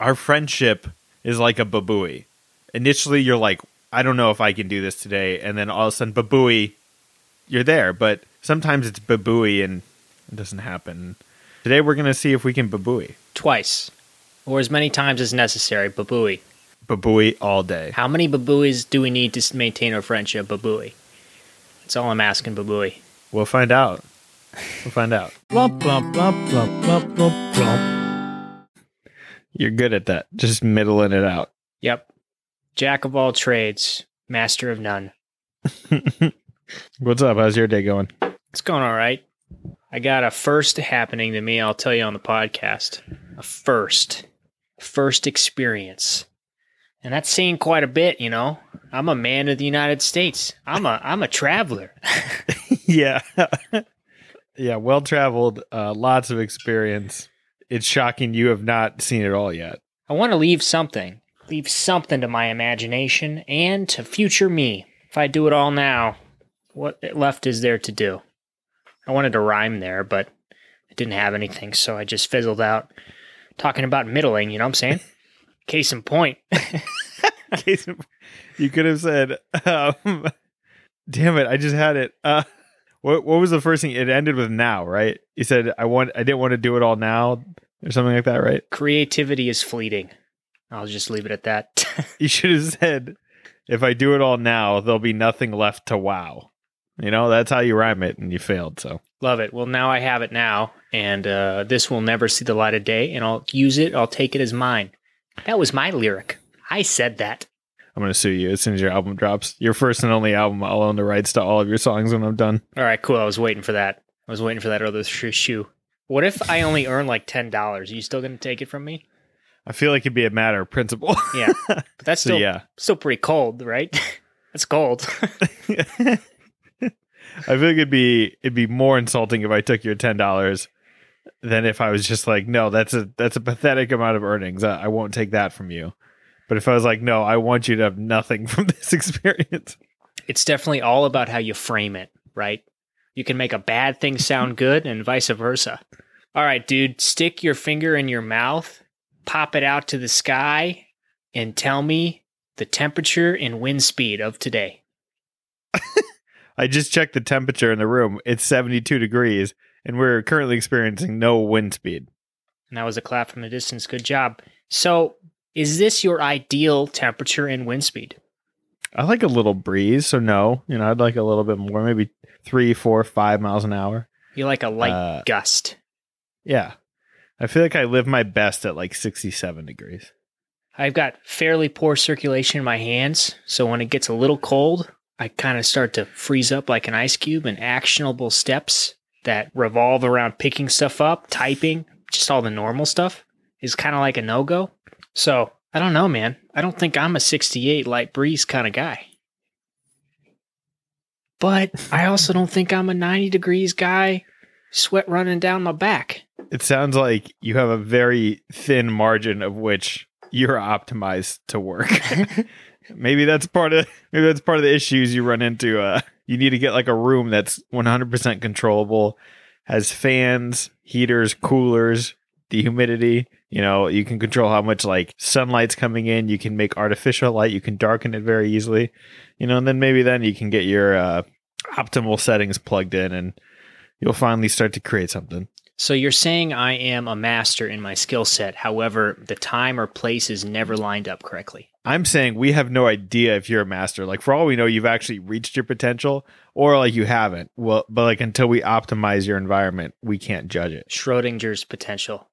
our friendship is like a babooey. Initially, you're like, I don't know if I can do this today, and then all of a sudden, babooey, you're there. But sometimes it's babooey and it doesn't happen. Today, we're gonna see if we can babooey, Twice. Or as many times as necessary, babooey. babooey all day. How many babooies do we need to maintain our friendship, babooey? That's all I'm asking, babooey. We'll find out. We'll find out. Blump, blump, blump, blump, blump, blump, blump. You're good at that. Just middling it out. Yep. Jack of all trades, master of none. What's up? How's your day going? It's going all right. I got a first happening to me, I'll tell you on the podcast. A first. First experience. And that's saying quite a bit, you know. I'm a man of the United States. I'm a I'm a traveler. yeah. yeah, well traveled, uh, lots of experience. It's shocking you have not seen it all yet. I want to leave something. Leave something to my imagination and to future me. If I do it all now, what left is there to do? I wanted to rhyme there, but I didn't have anything, so I just fizzled out talking about middling, you know what I'm saying? Case in point. Case in- you could have said, um, "Damn it, I just had it." Uh, what what was the first thing? It ended with "now," right? You said, "I want, I didn't want to do it all now," or something like that, right? Creativity is fleeting. I'll just leave it at that. You should have said, "If I do it all now, there'll be nothing left to wow." You know, that's how you rhyme it, and you failed. So Love it. Well, now I have it now, and uh, this will never see the light of day, and I'll use it. I'll take it as mine. That was my lyric. I said that. I'm gonna sue you as soon as your album drops. Your first and only album. I'll own the rights to all of your songs when I'm done. All right, cool. I was waiting for that. I was waiting for that other sh- shoe. What if I only earn like ten dollars? Are you still going to take it from me? I feel like it'd be a matter of principle. Yeah, but that's so still yeah, still pretty cold, right? that's cold. I feel like it'd be it'd be more insulting if I took your ten dollars than if I was just like, no, that's a that's a pathetic amount of earnings. I, I won't take that from you. But if I was like, no, I want you to have nothing from this experience. it's definitely all about how you frame it, right? You can make a bad thing sound good, and vice versa. All right, dude, stick your finger in your mouth, pop it out to the sky, and tell me the temperature and wind speed of today. I just checked the temperature in the room. It's 72 degrees, and we're currently experiencing no wind speed. And that was a clap from a distance. Good job. So, is this your ideal temperature and wind speed? I like a little breeze, so no, you know, I'd like a little bit more, maybe three, four, five miles an hour. You like a light Uh, gust. Yeah, I feel like I live my best at like 67 degrees. I've got fairly poor circulation in my hands, so when it gets a little cold, I kind of start to freeze up like an ice cube, and actionable steps that revolve around picking stuff up, typing, just all the normal stuff is kind of like a no go. So, I don't know, man. I don't think I'm a 68 light breeze kind of guy. But I also don't think I'm a 90 degrees guy, sweat running down my back. It sounds like you have a very thin margin of which you're optimized to work. maybe that's part of maybe that's part of the issues you run into. Uh, you need to get like a room that's 100% controllable, has fans, heaters, coolers, dehumidity. You know, you can control how much like sunlight's coming in. You can make artificial light. You can darken it very easily. You know, and then maybe then you can get your uh, optimal settings plugged in, and you'll finally start to create something. So you're saying I am a master in my skill set. However, the time or place is never lined up correctly. I'm saying we have no idea if you're a master. Like for all we know, you've actually reached your potential, or like you haven't. Well, but like until we optimize your environment, we can't judge it. Schrodinger's potential.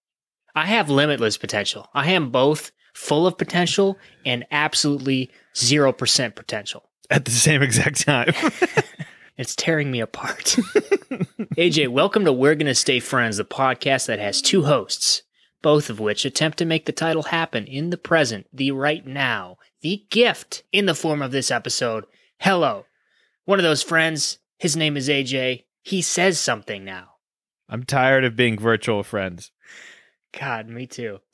I have limitless potential. I am both full of potential and absolutely 0% potential. At the same exact time. It's tearing me apart. AJ, welcome to We're Gonna Stay Friends, the podcast that has two hosts, both of which attempt to make the title happen in the present, the right now, the gift in the form of this episode. Hello. One of those friends, his name is AJ. He says something now. I'm tired of being virtual friends. God, me too.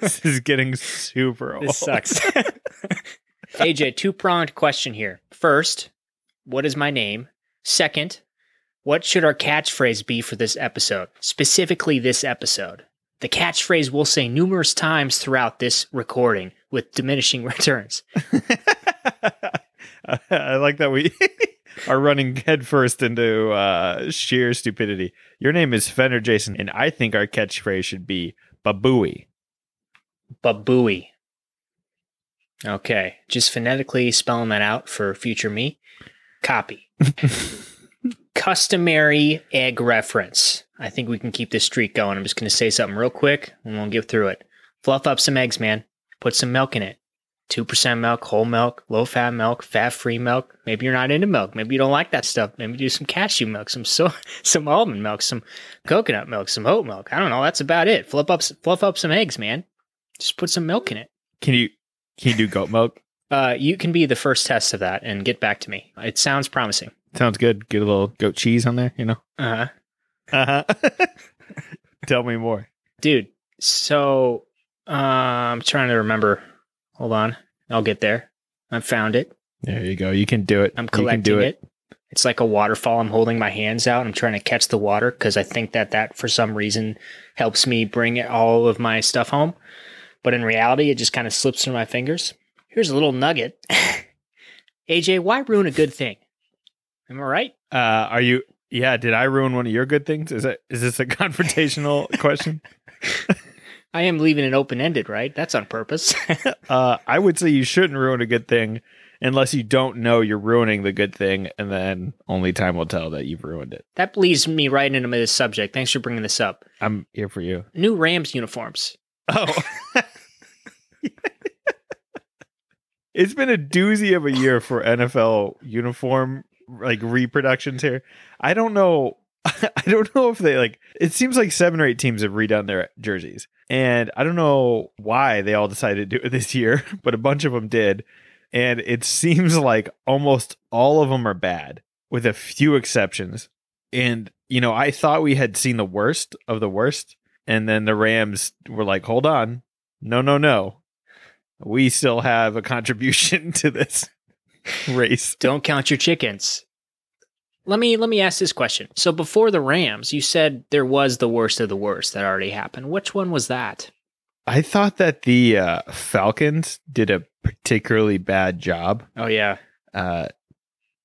This is getting super old. This sucks. AJ, two pronged question here. First, what is my name? Second, what should our catchphrase be for this episode? Specifically, this episode. the catchphrase we'll say numerous times throughout this recording with diminishing returns. I like that we are running headfirst into uh, sheer stupidity. Your name is Fender Jason, and I think our catchphrase should be Babooey. Babooey. Okay, just phonetically spelling that out for future me. Copy. Customary egg reference. I think we can keep this streak going. I'm just going to say something real quick and we'll get through it. Fluff up some eggs, man. Put some milk in it. 2% milk, whole milk, low fat milk, fat free milk. Maybe you're not into milk. Maybe you don't like that stuff. Maybe do some cashew milk, some so, some almond milk, some coconut milk, some oat milk. I don't know. That's about it. Fluff up, fluff up some eggs, man. Just put some milk in it. Can you can you do goat milk? Uh, you can be the first test of that and get back to me. It sounds promising. Sounds good. Get a little goat cheese on there, you know. Uh huh. Uh huh. Tell me more. Dude, so uh, I'm trying to remember. Hold on. I'll get there. I found it. There you go. You can do it. I'm You can collecting do it. It's like a waterfall. I'm holding my hands out. I'm trying to catch the water because I think that that for some reason helps me bring all of my stuff home. But in reality, it just kind of slips through my fingers. Here's a little nugget. AJ, why ruin a good thing? Am I right? Uh, are you? Yeah. Did I ruin one of your good things? Is it? Is this a confrontational question? I am leaving it open ended, right? That's on purpose. Uh, I would say you shouldn't ruin a good thing unless you don't know you're ruining the good thing, and then only time will tell that you've ruined it. that leads me right into this subject. Thanks for bringing this up. I'm here for you. New Rams uniforms. Oh. it's been a doozy of a year for NFL uniform like reproductions here. I don't know I don't know if they like it seems like seven or eight teams have redone their jerseys. And I don't know why they all decided to do it this year, but a bunch of them did. And it seems like almost all of them are bad with a few exceptions. And you know, I thought we had seen the worst of the worst and then the Rams were like, "Hold on. No, no, no. We still have a contribution to this race." Don't count your chickens. Let me let me ask this question. So before the Rams, you said there was the worst of the worst that already happened. Which one was that? I thought that the uh, Falcons did a particularly bad job. Oh yeah. Uh,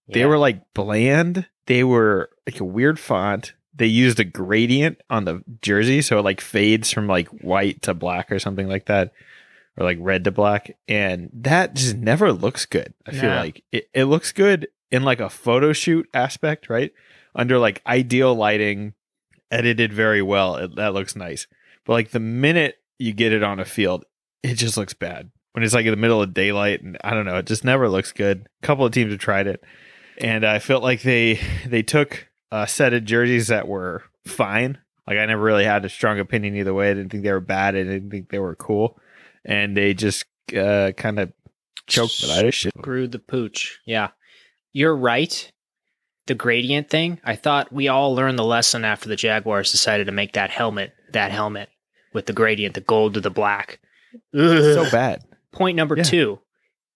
they Yeah. were like bland. They were like a weird font. They used a gradient on the jersey, so it like fades from like white to black or something like that, or like red to black, and that just never looks good. I feel like it, it looks good in like a photo shoot aspect, right? Under like ideal lighting, edited very well. It, that looks nice, but like the minute you get it on a field, it just looks bad. When it's like in the middle of daylight, and I don't know, it just never looks good. A couple of teams have tried it and I felt like they they took a set of jerseys that were fine. Like I never really had a strong opinion either way. I didn't think they were bad. I didn't think they were cool, and they just uh, kind of choked it. I just shit. Screwed the pooch. Yeah. You're right. The gradient thing, I thought we all learned the lesson after the Jaguars decided to make that helmet, that helmet with the gradient, the gold to the black. so bad. Point number Yeah. two.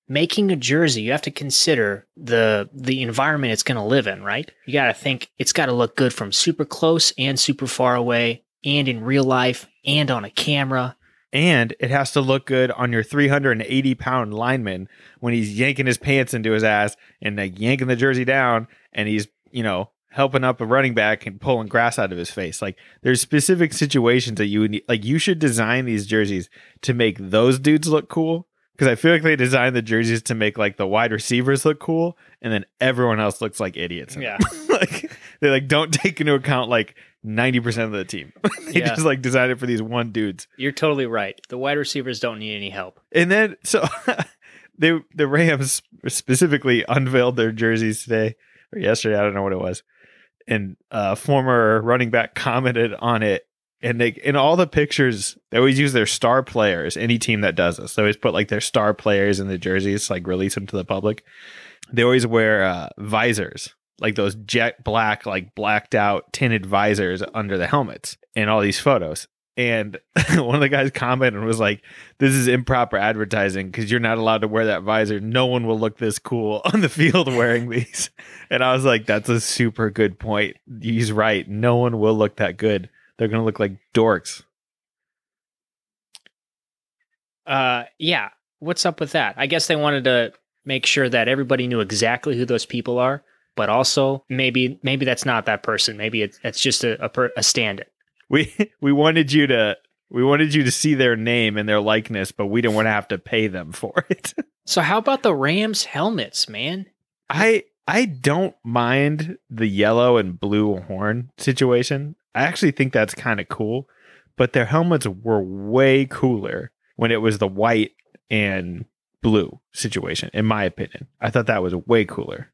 Making a jersey, you have to consider the the environment it's gonna live in, right? You gotta think it's gotta look good from super close and super far away, and in real life, and on a camera. And it has to look good on your 380 pound lineman when he's yanking his pants into his ass and like yanking the jersey down, and he's you know helping up a running back and pulling grass out of his face. Like there's specific situations that you would need, like you should design these jerseys to make those dudes look cool. Because I feel like they designed the jerseys to make like the wide receivers look cool, and then everyone else looks like idiots. it. like they like don't take into account like 90% of the team. they Yeah. just like designed it for these one dudes. You're totally right. The wide receivers don't need any help. And then so they the Rams specifically unveiled their jerseys today or yesterday, I don't know what it was. And uh former running back commented on it. And they in all the pictures, they always use their star players, any team that does this. They always put like their star players in the jerseys, like release them to the public. They always wear uh visors, like those jet black, like blacked out tinted visors under the helmets in all these photos. And one of the guys commented and was like, this is improper advertising because you're not allowed to wear that visor. No one will look this cool on the field wearing these. And I was like, that's a super good point. He's right. No one will look that good. They're going to look like dorks. Uh, yeah. What's up with that? I guess they wanted to make sure that everybody knew exactly who those people are, but also maybe maybe that's not that person. Maybe it's it's just a a, per, a stand-in. We we wanted you to we wanted you to see their name and their likeness, but we didn't want to have to pay them for it. So how about the Rams helmets, man? I I don't mind the yellow and blue horn situation. I actually think that's kind of cool, but their helmets were way cooler when it was the white and blue situation in my opinion. I thought that was way cooler.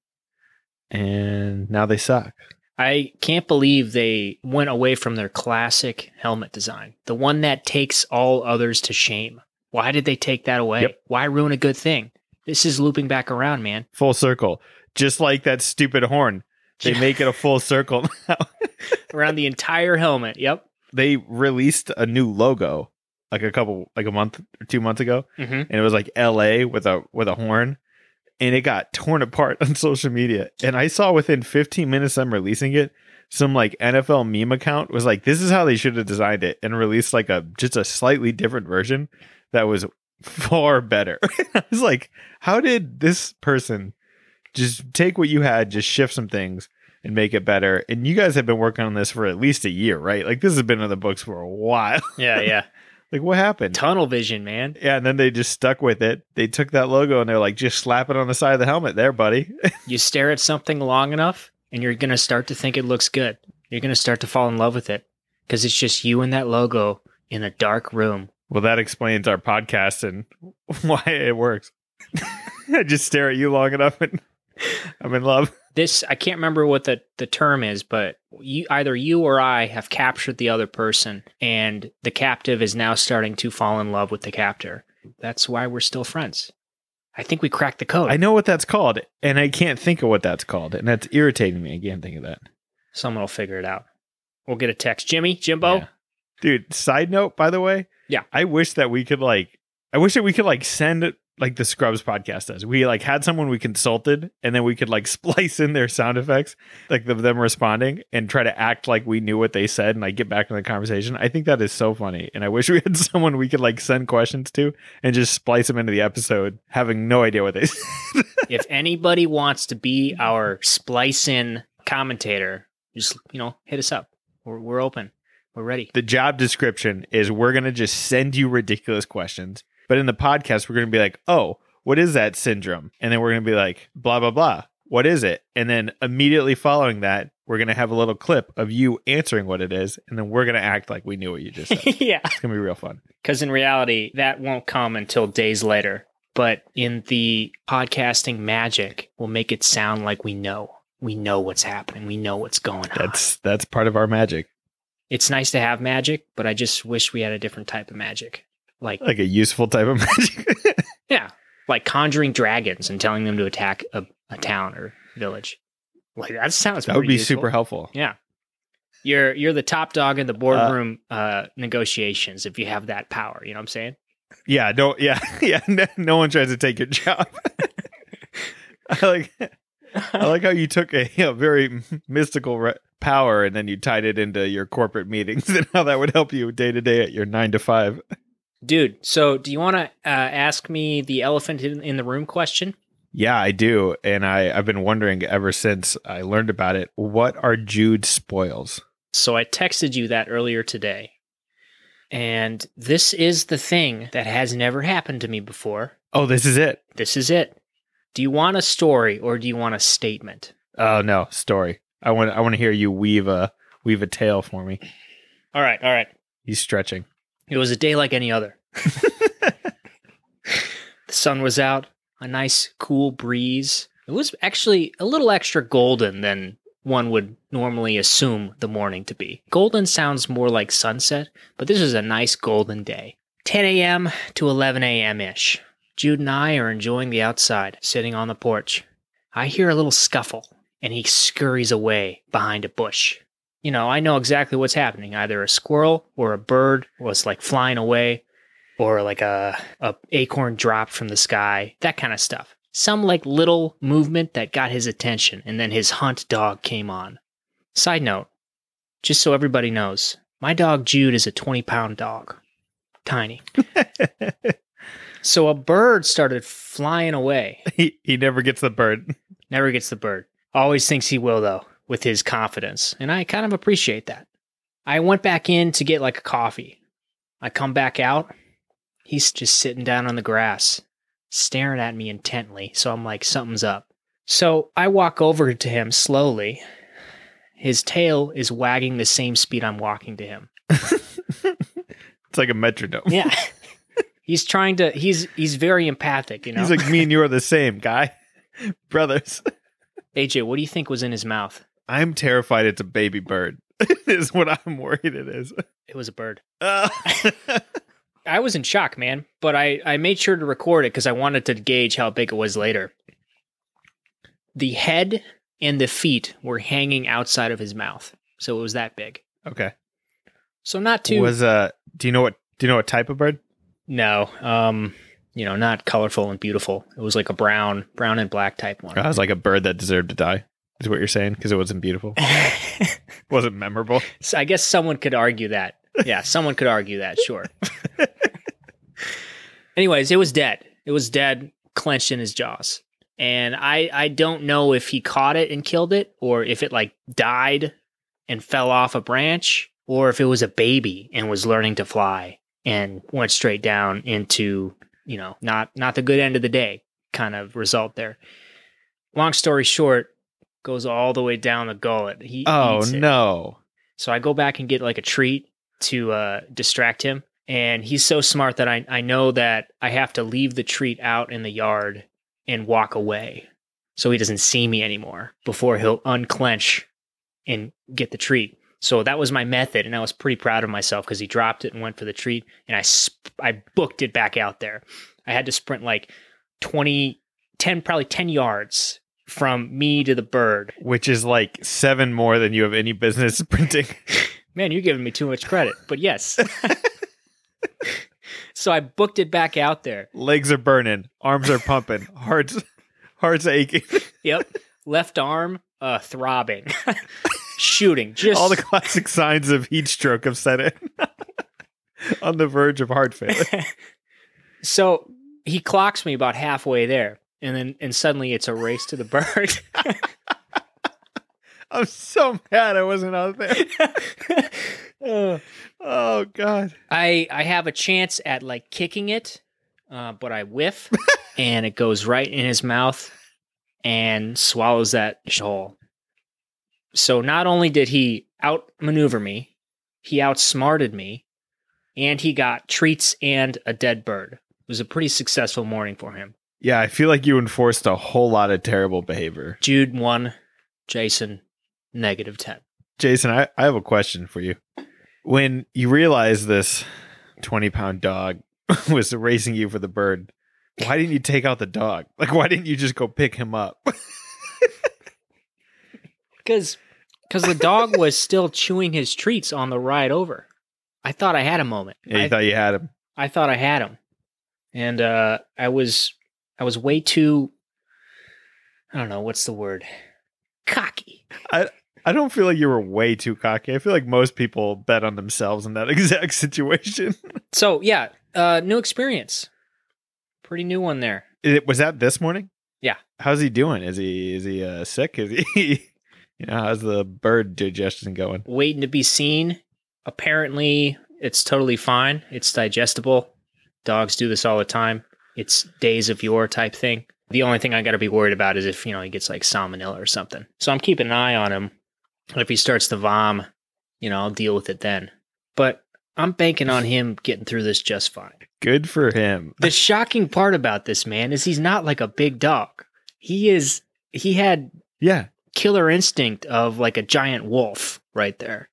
And now they suck. I can't believe they went away from their classic helmet design, the one that takes all others to shame. Why did they take that away? Yep. Why ruin a good thing? This is looping back around, man. Full circle. Just like that stupid horn. They make it a full circle now. around the entire helmet. Yep. they released a new logo like a couple like a month or two months ago Mm-hmm. and it was like LA with a with a horn and it got torn apart on social media and I saw within 15 minutes of them releasing it some like NFL meme account was like this is how they should have designed it and released like a just a slightly different version that was far better. I was like how did this person just take what you had just shift some things and make it better. And you guys have been working on this for at least a year, right? Like this has been in the books for a while. Yeah, yeah. Like what happened? Tunnel vision, man. Yeah, and then they just stuck with it. They took that logo and they're like, just slap it on the side of the helmet there, buddy. You stare at something long enough, and you're gonna start to think it looks good. You're gonna start to fall in love with it because it's just you and that logo in a dark room. well, that explains our podcast and why it works. I just stare at you long enough and I'm in love. This I can't remember what the the term is, but you either you or I have captured the other person, and the captive is now starting to fall in love with the captor. That's why we're still friends. I think we cracked the code. I know what that's called, and I can't think of what that's called, and that's irritating me. I can't think of that. Someone will figure it out. We'll get a text. Jimmy, Jimbo. Yeah. Dude, side note, by the way. Yeah. I wish that we could like I wish that we could like send like the Scrubs podcast does. We like had someone we consulted and then we could like splice in their sound effects, like of them responding and try to act like we knew what they said and like get back in the conversation. I think that is so funny. And I wish we had someone we could like send questions to and just splice them into the episode, having no idea what they said. if anybody wants to be our splice in commentator, just you know, hit us up. We're we're open. We're ready. the job description is we're going to just send you ridiculous questions. But in the podcast, we're going to be like, oh, what is that syndrome? And then we're going to be like, blah, blah, blah. What is it? And then immediately following that, we're going to have a little clip of you answering what it is. And then we're going to act like we knew what you just said. yeah. it's going to be real fun. Because in reality, that won't come until days later. But in the podcasting magic, we'll make it sound like we know. We know what's happening. We know what's going on. That's that's part of our magic, it's nice to have magic, but I just wish we had a different type of magic. Like, like a useful type of magic. yeah, like conjuring dragons and telling them to attack a, a town or village. Like that sounds that would be useful. super helpful. Yeah. You're you're the top dog in the boardroom uh, negotiations if you have that power. You know what I'm saying? Yeah, don't. Yeah, yeah. No, no one tries to take your job. I like. I like how you took a, a very mystical re- power and then you tied it into your corporate meetings and how that would help you day to day at your nine to five. Dude, so do you want to uh, ask me the elephant in, in the room question? Yeah, I do, and I I've been wondering ever since I learned about it. What are Jude spoils? So I texted you that earlier today. And this is the thing that has never happened to me before. Oh, this is it. This is it. Do you want a story or do you want a statement? Oh no, story. I want I want to hear you weave a weave a tale for me. All right, all right. He's stretching. It was a day like any other. the sun was out, a nice cool breeze. It was actually a little extra golden than one would normally assume the morning to be. Golden sounds more like sunset, but this is a nice golden day. 10 a.m. to 11 a.m. ish. Jude and I are enjoying the outside, sitting on the porch. I hear a little scuffle, and he scurries away behind a bush you know, I know exactly what's happening. Either a squirrel or a bird was like flying away, or like a, a acorn dropped from the sky, that kind of stuff. Some like little movement that got his attention, and then his hunt dog came on. Side note, just so everybody knows, my dog Jude is a 20 pound dog. Tiny. So a bird started flying away. He he never gets the bird. Never gets the bird. Always thinks he will, though, with his confidence. And I kind of appreciate that. I went back in to get like a coffee. I come back out. He's just sitting down on the grass, staring at me intently. So I'm like, something's up. So I walk over to him slowly. His tail is wagging the same speed I'm walking to him. It's like a metronome. Yeah. he's trying to he's he's very empathic, you know. He's like me and you are the same guy, brothers. AJ, what do you think was in his mouth? I'm terrified it's a baby bird. is what I'm worried it is. It was a bird. Uh, I was in shock, man, but I, I made sure to record it because I wanted to gauge how big it was later. The head and the feet were hanging outside of his mouth, so it was that big. okay. So not too Was uh do you know what do you know what type of bird? no, um, you know, not colorful and beautiful. It was like a brown, brown and black type one. I was like a bird that deserved to die. Is what you're saying because it wasn't beautiful, wasn't memorable. so I guess someone could argue that. Yeah, someone could argue that, sure. Anyways, it was dead. It was dead, clenched in his jaws. And I I don't know if he caught it and killed it or if it like died and fell off a branch or if it was a baby and was learning to fly and went straight down into, you know, not not the good end of the day kind of result there. Long story short, goes all the way down the gullet. He Oh no. So I go back and get like a treat to uh, distract him. And he's so smart that I, I know that I have to leave the treat out in the yard and walk away so he doesn't see me anymore before he'll unclench and get the treat. So that was my method. And I was pretty proud of myself because he dropped it and went for the treat. And I, sp- I booked it back out there. I had to sprint like 20, 10, probably 10 yards from me to the bird Which is like seven more than you have any business printing. Man, you're giving me too much credit, but yes. so I booked it back out there. Legs are burning, arms are pumping, hearts hearts aching. Yep. Left arm uh throbbing. Shooting. Just All the classic signs of heat stroke have set in. On the verge of heart failure. So he clocks me about halfway there. And then and suddenly it's a race to the bird. I'm so mad I wasn't out there. Uh, Oh god. I I have a chance at like kicking it, uh, but I whiff and it goes right in his mouth and swallows that whole. So not only did he outmaneuver me, he outsmarted me, and he got treats and a dead bird. It was a pretty successful morning for him. Yeah, I feel like you enforced a whole lot of terrible behavior. Jude one, Jason negative ten. Jason, I, I have a question for you. When you realized this 20 pound dog was racing you for the bird, why didn't you take out the dog? Like, why didn't you just go pick him up? Because because the dog was still chewing his treats on the ride over. I thought I had a moment. Yeah, you I, thought you had him. I thought I had him, and uh, I was I was way too. I don't know what's the word. Cocky. I I don't feel like you were way too cocky. I feel like most people bet on themselves in that exact situation. So yeah, uh, new experience. Pretty new one there. It, was that this morning? Yeah. How's he doing? Is he is he uh, sick? Is he? you know, how's the bird digestion going? Waiting to be seen. Apparently, it's totally fine. It's digestible. Dogs do this all the time. It's days of yore type thing. The only thing I got to be worried about is if you know he gets like salmonella or something. So I'm keeping an eye on him. If he starts to vom, you know, I'll deal with it then. But I'm banking on him getting through this just fine. Good for him. The shocking part about this man is he's not like a big dog. He is he had Yeah. killer instinct of like a giant wolf right there.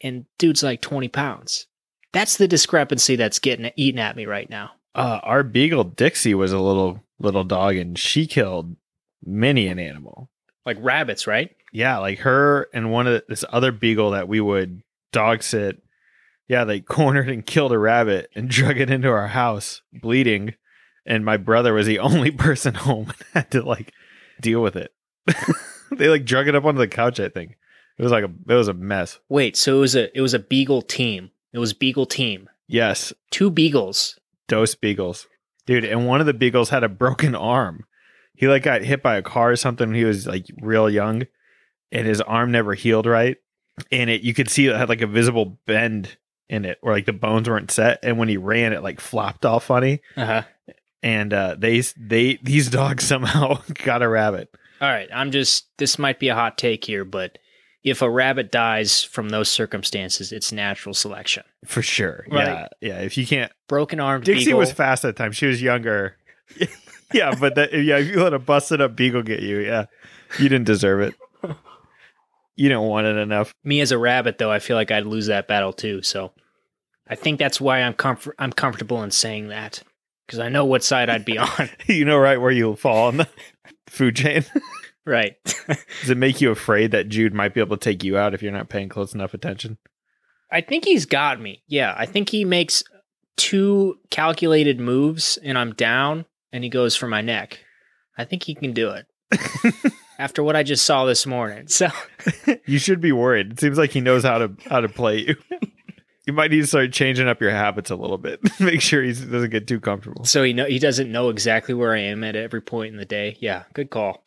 And dude's like 20 pounds. That's the discrepancy that's getting eaten at me right now. Uh, our beagle Dixie was a little little dog, and she killed many an animal. Like rabbits, right? Yeah, like her and one of this other beagle that we would dog sit. Yeah, they cornered and killed a rabbit and drug it into our house, bleeding. And my brother was the only person home and had to like deal with it. they like drug it up onto the couch. I think it was like a it was a mess. Wait, so it was a it was a beagle team. It was beagle team. Yes, Two beagles dose beagles. dude. And one of the beagles had a broken arm. He like got hit by a car or something. When he was like real young, and his arm never healed right. And it you could see it had like a visible bend in it, or like the bones weren't set. And when he ran, it like flopped all funny. Uh huh. And uh, they they these dogs somehow got a rabbit. All right, I'm just. This might be a hot take here, but if a rabbit dies from those circumstances, it's natural selection. For sure. Right. Yeah. Yeah. If you can't Broken arm. Dixie beagle. was fast at the time. She was younger. yeah, but that, yeah, if you let a busted up beagle get you, yeah, you didn't deserve it. You didn't want it enough. Me as a rabbit, though, I feel like I'd lose that battle too. So I think that's why I'm comfort. I'm comfortable in saying that because I know what side I'd be on. You know right where you'll fall on the food chain. Right. Does it make you afraid that Jude might be able to take you out if you're not paying close enough attention? I think he's got me. Yeah, I think he makes two calculated moves and I'm down and he goes for my neck. I think he can do it. After what I just saw this morning. So You should be worried. It seems like he knows how to how to play you. You might need to start changing up your habits a little bit. Make sure he doesn't get too comfortable. so he know he doesn't know exactly where I am at every point in the day. Yeah, good call.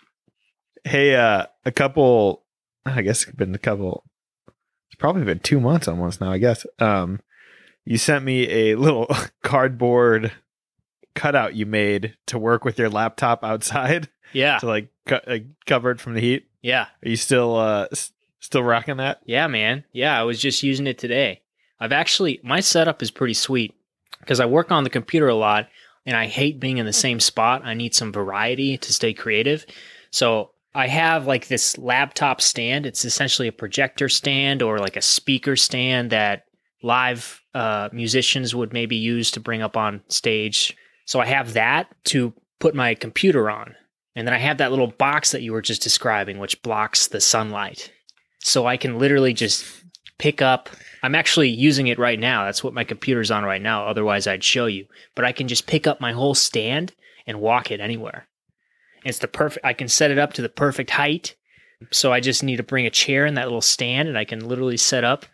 Hey, uh, a couple, I guess it's been a couple, it's probably been two months almost now, I guess. Um, you sent me a little cardboard cutout you made to work with your laptop outside Yeah. to like, co- like cover it from the heat. Yeah. Are you still, uh, s- still rocking that? Yeah, man. Yeah, I was just using it today. I've actually my setup is pretty sweet because I work on the computer a lot and I hate being in the same spot. I need some variety to stay creative. So I have like this laptop stand. It's essentially a projector stand or like a speaker stand that live uh, musicians would maybe use to bring up on stage. So I have that to put my computer on. And then I have that little box that you were just describing, which blocks the sunlight. So I can literally just pick up. I'm actually using it right now. That's what my computer's on right now. Otherwise, I'd show you. But I can just pick up my whole stand and walk it anywhere. It's the perfect. I can set it up to the perfect height. So I just need to bring a chair and that little stand, and I can literally set up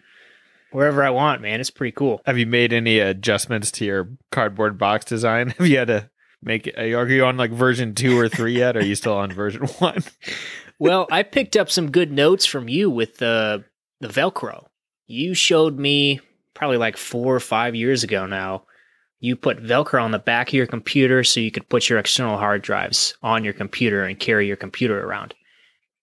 wherever I want. Man, it's pretty cool. Have you made any adjustments to your cardboard box design? Have you had to make it, are you on like version two or three yet? Or are you still on version one? well, I picked up some good notes from you with the the Velcro. You showed me probably like four or five years ago now. You put Velcro on the back of your computer so you could put your external hard drives on your computer and carry your computer around.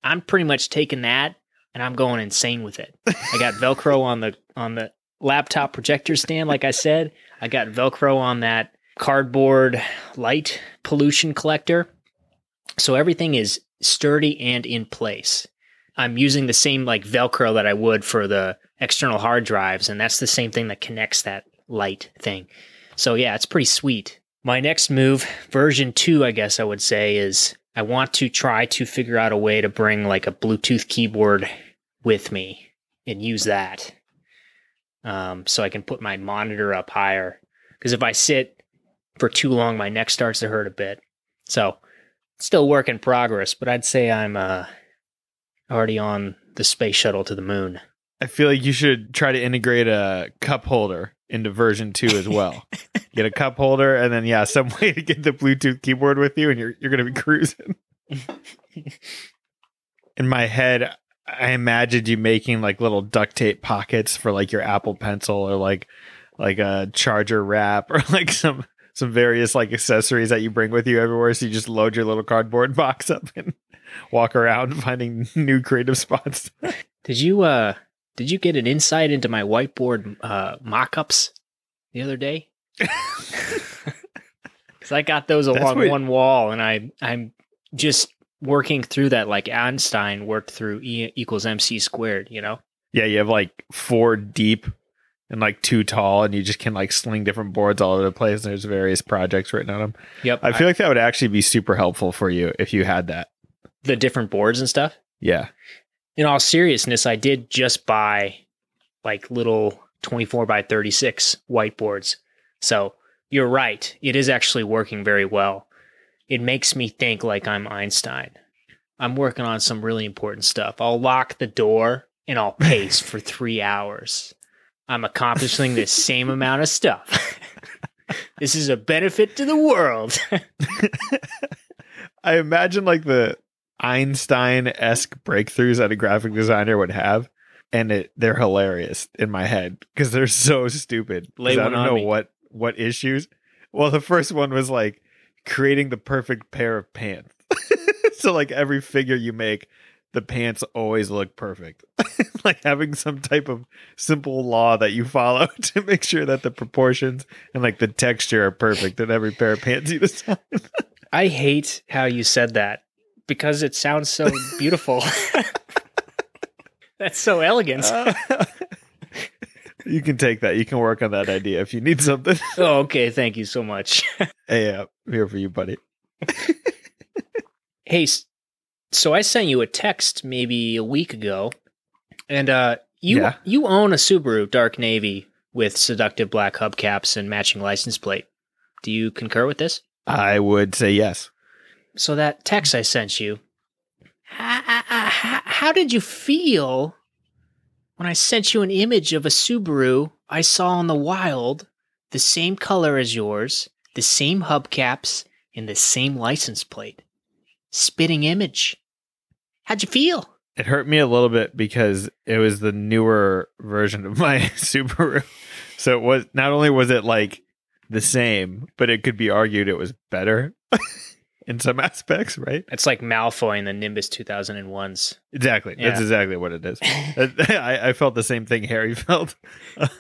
I'm pretty much taking that and I'm going insane with it. I got Velcro on the on the laptop projector stand, like I said. I got Velcro on that cardboard light pollution collector. So everything is sturdy and in place. I'm using the same like Velcro that I would for the external hard drives, and that's the same thing that connects that light thing. So yeah, it's pretty sweet. My next move, version two, I guess I would say, is I want to try to figure out a way to bring like a Bluetooth keyboard with me and use that. Um, so I can put my monitor up higher. Because if I sit for too long, my neck starts to hurt a bit. So still work in progress, but I'd say I'm uh, already on the space shuttle to the moon. I feel like you should try to integrate a cup holder into version two as well. get a cup holder and then yeah, some way to get the Bluetooth keyboard with you and you're you're gonna be cruising. In my head, I imagined you making like little duct tape pockets for like your Apple pencil or like like a charger wrap or like some some various like accessories that you bring with you everywhere. So you just load your little cardboard box up and walk around finding new creative spots. Did you uh did you get an insight into my whiteboard uh mock-ups the other day? Cuz I got those along what- one wall and I I'm just working through that like Einstein worked through E equals MC squared, you know? Yeah, you have like four deep and like two tall, and you just can like sling different boards all over the place. And there's various projects written on them. Yep. I feel like that would actually be super helpful for you if you had that. the different boards and stuff. Yeah. In all seriousness, I did just buy like little 24 by 36 whiteboards. So you're right. It is actually working very well. It makes me think like I'm Einstein. I'm working on some really important stuff. I'll lock the door and I'll pace for three hours. I'm accomplishing the same amount of stuff. this is a benefit to the world. I imagine like the Einstein esque breakthroughs that a graphic designer would have, and it they're hilarious in my head because they're so stupid. I don't know me. what what issues. Well, the first one was like creating the perfect pair of pants. so like every figure you make, the pants always look perfect. like having some type of simple law that you follow to make sure that the proportions and like the texture are perfect in every pair of pants you design. I hate how you said that because it sounds so beautiful. That's so elegant. Uh, you can take that. You can work on that idea if you need something. oh, okay. Thank you so much. hey, uh, I'm here for you, buddy. hey, so I sent you a text maybe a week ago, and uh, you Yeah. you own a Subaru Dark Navy with seductive black hubcaps and matching license plate. Do you concur with this? I would say yes. So that text I sent you, h- h- h- how did you feel when I sent you an image of a Subaru I saw in the wild, the same color as yours, the same hubcaps, and the same license plate? Spitting image. How'd you feel? It hurt me a little bit because it was the newer version of my Subaru. So it was not only was it like the same, but it could be argued it was better in some aspects, right? It's like Malfoy in the Nimbus 2001s. Exactly. That's exactly what it is. I, I felt the same thing Harry felt.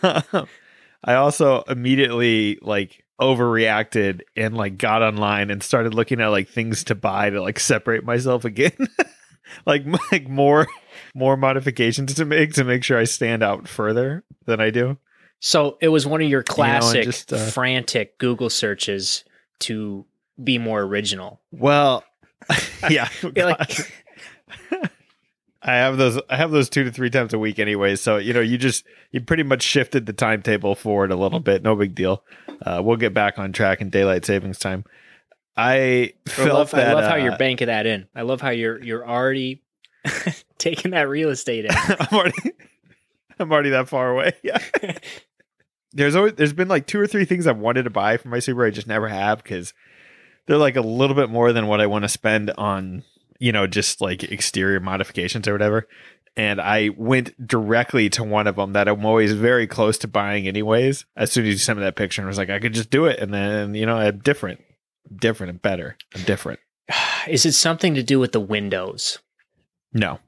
I also immediately like overreacted and like got online and started looking at like things to buy to like separate myself again. like like more more modifications to make to make sure I stand out further than I do. So it was one of your classic just, uh, frantic Google searches to be more original. Well, yeah. Like- I have those I have those 2 to 3 times a week anyway, so you know, you just you pretty much shifted the timetable forward a little bit, no big deal. Uh, we'll get back on track in daylight savings time. I I love, that I love how uh, you're banking that in. I love how you're you're already taking that real estate in. I'm already I'm already that far away. Yeah. there's always there's been like two or three things I've wanted to buy for my Subaru I just never have because they're like a little bit more than what I want to spend on, you know, just like exterior modifications or whatever. And I went directly to one of them that I'm always very close to buying anyways. As soon as you sent me that picture, and I was like, I could just do it. And then, you know, I'm different, different and better. I'm different. Is it something to do with the windows? No,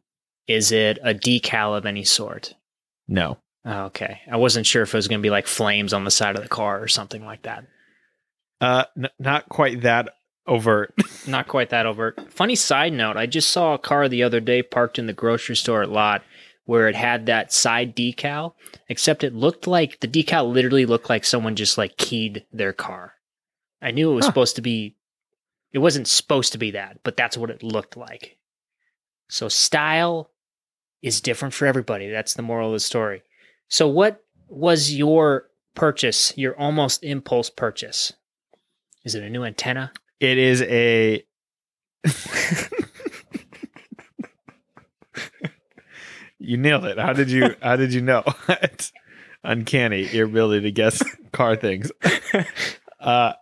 Is it a decal of any sort? no. Oh, okay. I wasn't sure if it was going to be like flames on the side of the car or something like that. Uh, n- not quite that overt. Not quite that overt. Funny side note, I just saw a car the other day parked in the grocery store lot where it had that side decal, except it looked like the decal literally looked like someone just like keyed their car. I knew it was Huh. supposed to be it wasn't supposed to be that, but that's what it looked like. So style is different for everybody. That's the moral of the story. So what was your purchase, your almost impulse purchase? Is it a new antenna? It is a. you nailed it. How did you? How did you know? it's uncanny your ability to guess car things. Uh,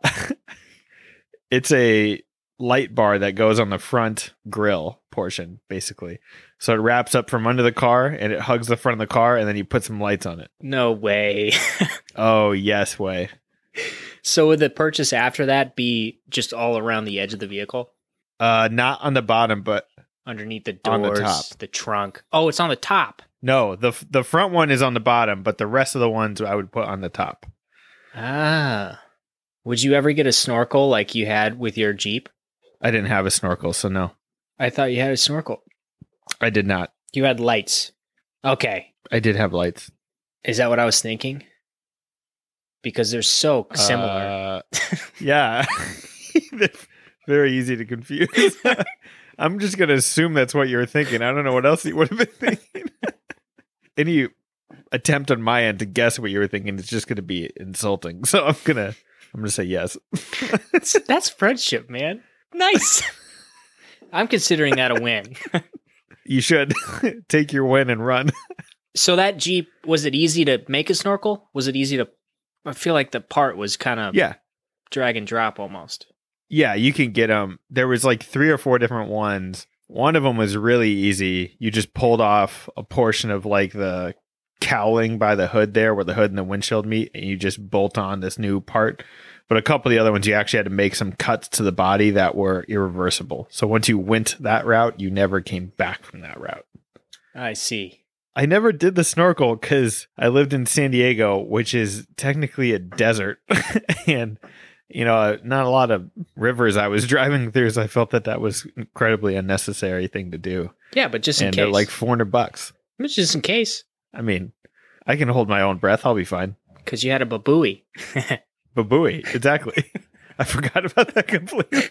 it's a light bar that goes on the front grill portion, basically. So it wraps up from under the car and it hugs the front of the car, and then you put some lights on it. No way. Oh yes, way. So would the purchase after that be just all around the edge of the vehicle? Uh, not on the bottom, but Underneath the On the doors, top. the trunk. Oh, it's on the top. no the the front one is on the bottom, but the rest of the ones I would put on the top. Ah. Would you ever get a snorkel like you had with your Jeep? I didn't have a snorkel, so no, I thought you had a snorkel. I did not. You had lights. Okay. I did have lights. Is that what I was thinking? Because they're so similar. Uh, yeah, very easy to confuse. I'm just gonna assume that's what you were thinking. I don't know what else you would have been thinking. Any attempt on my end to guess what you were thinking is just gonna be insulting. So I'm gonna I'm gonna say yes. that's friendship, man. Nice. I'm considering that a win. You should take your win and run. So that Jeep, was it easy to make a snorkel? Was it easy to I feel like the part was kind of Yeah. drag and drop almost. Yeah, you can get them. There was like three or four different ones. One of them was really easy. You just pulled off a portion of like the cowling by the hood there where the hood and the windshield meet and you just bolt on this new part. But a couple of the other ones you actually had to make some cuts to the body that were irreversible. So once you went that route, you never came back from that route. I see. I never did the snorkel because I lived in San Diego, which is technically a desert, and you know, not a lot of rivers I was driving through. So I felt that that was incredibly unnecessary thing to do, Yeah, but just in and they're case. like four hundred bucks. just in case. I mean, I can hold my own breath. I'll be fine. Because you had a babooey. Babooey, exactly. I forgot about that completely.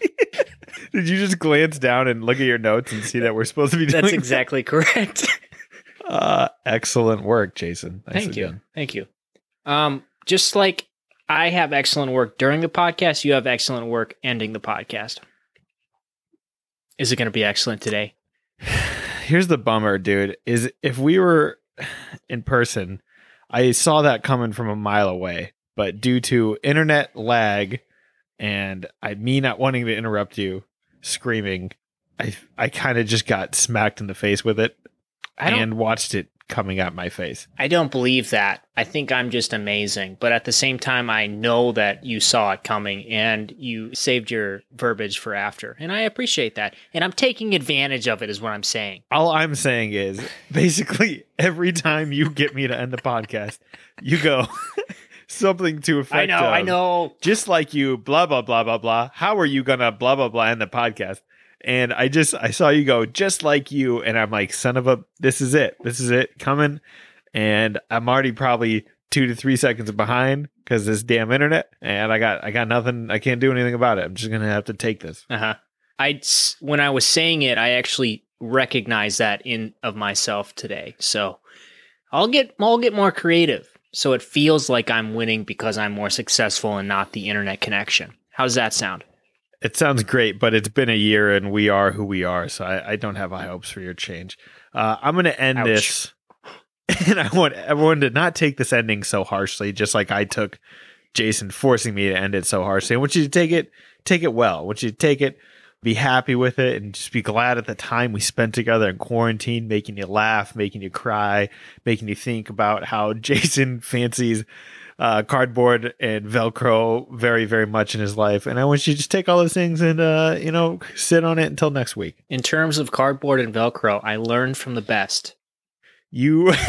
Did you just glance down and look at your notes and see that we're supposed to be doing? That's that? exactly correct. Uh, excellent work, Jason. Nicely Thank you. Thank you. Um, just like I have excellent work during the podcast, you have excellent work ending the podcast. Is it going to be excellent today? Here's the bummer, dude. Is if we were in person, I saw that coming from a mile away, but due to internet lag and I me not wanting to interrupt you screaming, I I kind of just got smacked in the face with it. And watched it coming at my face. I don't believe that. I think I'm just amazing, but at the same time, I know that you saw it coming and you saved your verbiage for after, and I appreciate that. And I'm taking advantage of it, is what I'm saying. All I'm saying is basically every time you get me to end the podcast, you go something to effect I know. I know. just like you, blah blah blah blah blah. How are you gonna blah blah blah end the podcast? And I just I saw you go just like you, and I'm like, son of a, this is it, this is it coming, and I'm already probably two to three seconds behind because this damn internet, and I got I got nothing, I can't do anything about it. I'm just gonna have to take this. Uh huh. I when I was saying it, I actually recognized that in of myself today. So I'll get I'll get more creative, so it feels like I'm winning because I'm more successful and not the internet connection. How's that sound? It sounds great, but it's been a year, and we are who we are, so I, I don't have high hopes for your change. Uh, I'm gonna end Ouch. this, and I want everyone to not take this ending so harshly, just like I took Jason forcing me to end it so harshly. I want you to take it, take it well. I want you to take it, be happy with it, and just be glad at the time we spent together in quarantine, making you laugh, making you cry, making you think about how Jason fancies uh, cardboard and Velcro very, very much in his life. And I want you to just take all those things and, uh, you know, sit on it until next week. In terms of cardboard and Velcro, I learned from the best. You,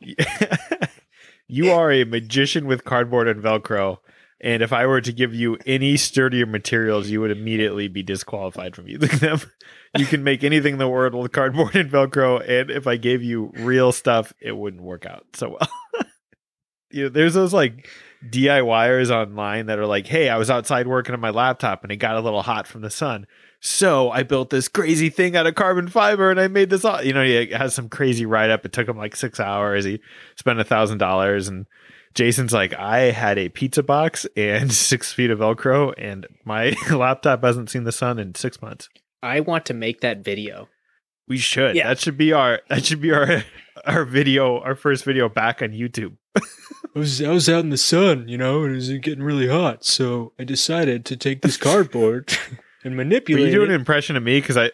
you are a magician with cardboard and Velcro. And if I were to give you any sturdier materials, you would immediately be disqualified from using them. You can make anything in the world with cardboard and Velcro. And if I gave you real stuff, it wouldn't work out so well. You know, there's those like DIYers online that are like, hey, I was outside working on my laptop and it got a little hot from the sun. So I built this crazy thing out of carbon fiber and I made this all, you know, he has some crazy write up. It took him like six hours. He spent a thousand dollars and Jason's like, I had a pizza box and six feet of Velcro and my laptop hasn't seen the sun in six months. I want to make that video. We should. Yeah. That should be our that should be our our video, our first video back on YouTube. I was I was out in the sun, you know, and it was getting really hot, so I decided to take this cardboard and manipulate. Will manipulate you do an it. impression of me? Because I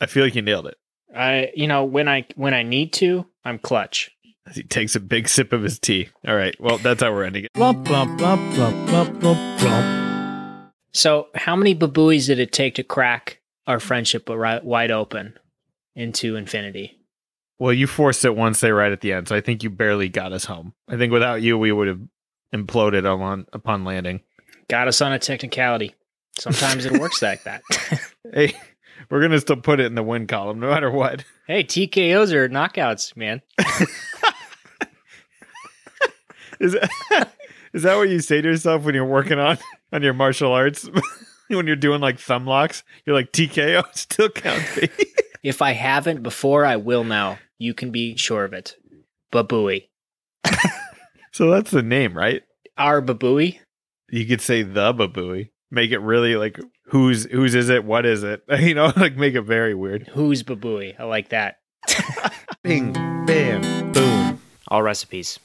I feel like you nailed it. I, you know, when I when I need to, I'm clutch. As he takes a big sip of his tea. All right. Well, that's how we're ending it. Blump, blump, blump, blump, blump, blump, blump. So, how many babooies did it take to crack our friendship wide open into infinity? Well, you forced it once they right at the end, so I think you barely got us home. I think without you, we would have imploded on upon landing. Got us on a technicality. Sometimes it works like that. Hey, we're gonna still put it in the win column, no matter what. hey, TKOs are knockouts, man. Is that, is that what you say to yourself when you're working on on your martial arts? when you're doing like thumb locks, you're like TKO still count. baby." If I haven't before, I will now. You can be sure of it. Babooey. so that's the name, right? Our babooey. You could say the babooey. Make it really like whose whose is it? What is it? You know, like make it very weird. Who's babooey? I like that. Bing, bam, boom. All recipes.